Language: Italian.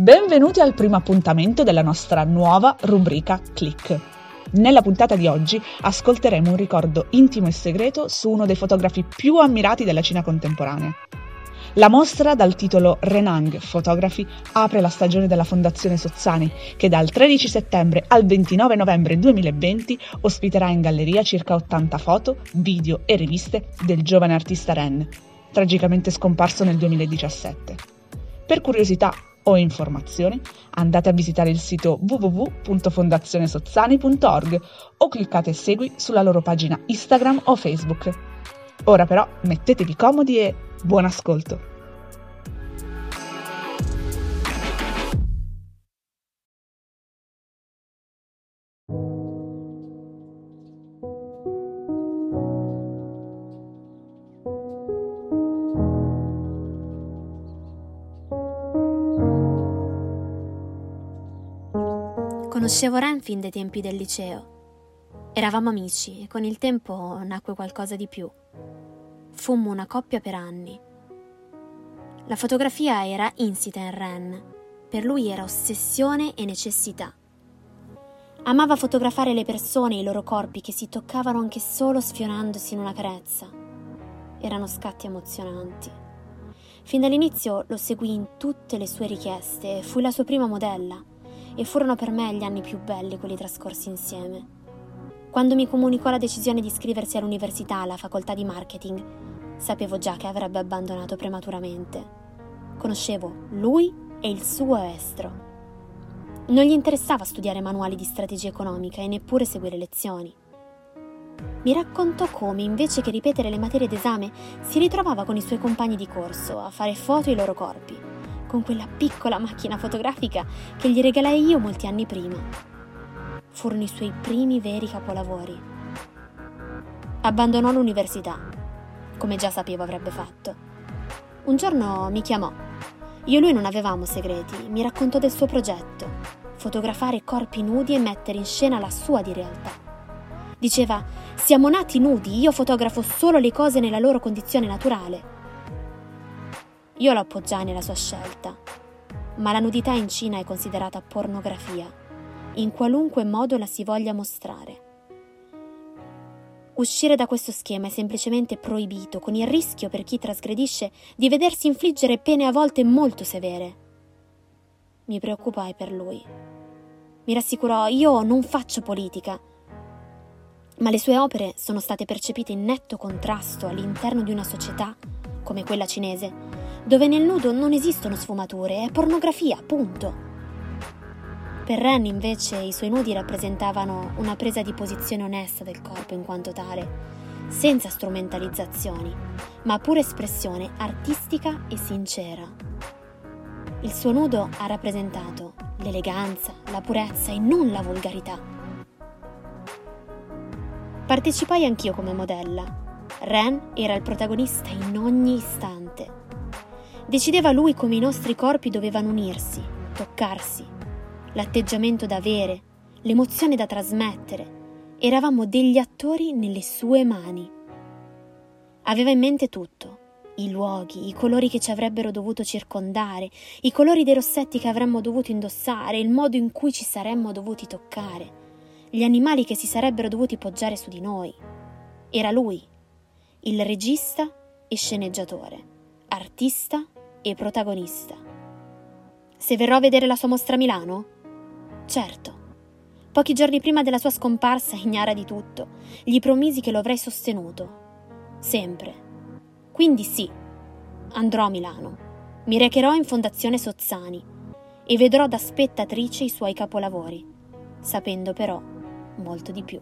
Benvenuti al primo appuntamento della nostra nuova rubrica Click. Nella puntata di oggi ascolteremo un ricordo intimo e segreto su uno dei fotografi più ammirati della Cina contemporanea. La mostra dal titolo Renang Photography apre la stagione della Fondazione Sozzani, che dal 13 settembre al 29 novembre 2020 ospiterà in galleria circa 80 foto, video e riviste del giovane artista Ren, tragicamente scomparso nel 2017. Per curiosità o informazioni andate a visitare il sito www.fondazionesozzani.org o cliccate segui sulla loro pagina Instagram o Facebook. Ora però mettetevi comodi e buon ascolto! Conoscevo Ren fin dai tempi del liceo. Eravamo amici e con il tempo nacque qualcosa di più. Fummo una coppia per anni. La fotografia era insita in Ren. Per lui era ossessione e necessità. Amava fotografare le persone e i loro corpi che si toccavano anche solo sfionandosi in una carezza. Erano scatti emozionanti. Fin dall'inizio lo seguì in tutte le sue richieste e fui la sua prima modella e furono per me gli anni più belli quelli trascorsi insieme. Quando mi comunicò la decisione di iscriversi all'università alla facoltà di marketing, sapevo già che avrebbe abbandonato prematuramente. Conoscevo lui e il suo estro. Non gli interessava studiare manuali di strategia economica e neppure seguire lezioni. Mi raccontò come, invece che ripetere le materie d'esame, si ritrovava con i suoi compagni di corso a fare foto ai loro corpi con quella piccola macchina fotografica che gli regalai io molti anni prima. Furono i suoi primi veri capolavori. Abbandonò l'università, come già sapevo avrebbe fatto. Un giorno mi chiamò. Io e lui non avevamo segreti, mi raccontò del suo progetto, fotografare corpi nudi e mettere in scena la sua di realtà. Diceva, siamo nati nudi, io fotografo solo le cose nella loro condizione naturale. Io lo appoggiai nella sua scelta, ma la nudità in Cina è considerata pornografia, in qualunque modo la si voglia mostrare. Uscire da questo schema è semplicemente proibito, con il rischio per chi trasgredisce di vedersi infliggere pene a volte molto severe. Mi preoccupai per lui. Mi rassicurò, io non faccio politica, ma le sue opere sono state percepite in netto contrasto all'interno di una società, come quella cinese, dove nel nudo non esistono sfumature, è pornografia, punto. Per Ren invece i suoi nudi rappresentavano una presa di posizione onesta del corpo in quanto tale, senza strumentalizzazioni, ma pura espressione artistica e sincera. Il suo nudo ha rappresentato l'eleganza, la purezza e non la volgarità. Partecipai anch'io come modella. Ren era il protagonista in ogni istante. Decideva lui come i nostri corpi dovevano unirsi, toccarsi, l'atteggiamento da avere, l'emozione da trasmettere. Eravamo degli attori nelle sue mani. Aveva in mente tutto, i luoghi, i colori che ci avrebbero dovuto circondare, i colori dei rossetti che avremmo dovuto indossare, il modo in cui ci saremmo dovuti toccare, gli animali che si sarebbero dovuti poggiare su di noi. Era lui, il regista e sceneggiatore, artista e protagonista. Se verrò a vedere la sua mostra a Milano? Certo. Pochi giorni prima della sua scomparsa, ignara di tutto, gli promisi che lo avrei sostenuto. Sempre. Quindi sì, andrò a Milano. Mi recherò in Fondazione Sozzani e vedrò da spettatrice i suoi capolavori, sapendo però molto di più.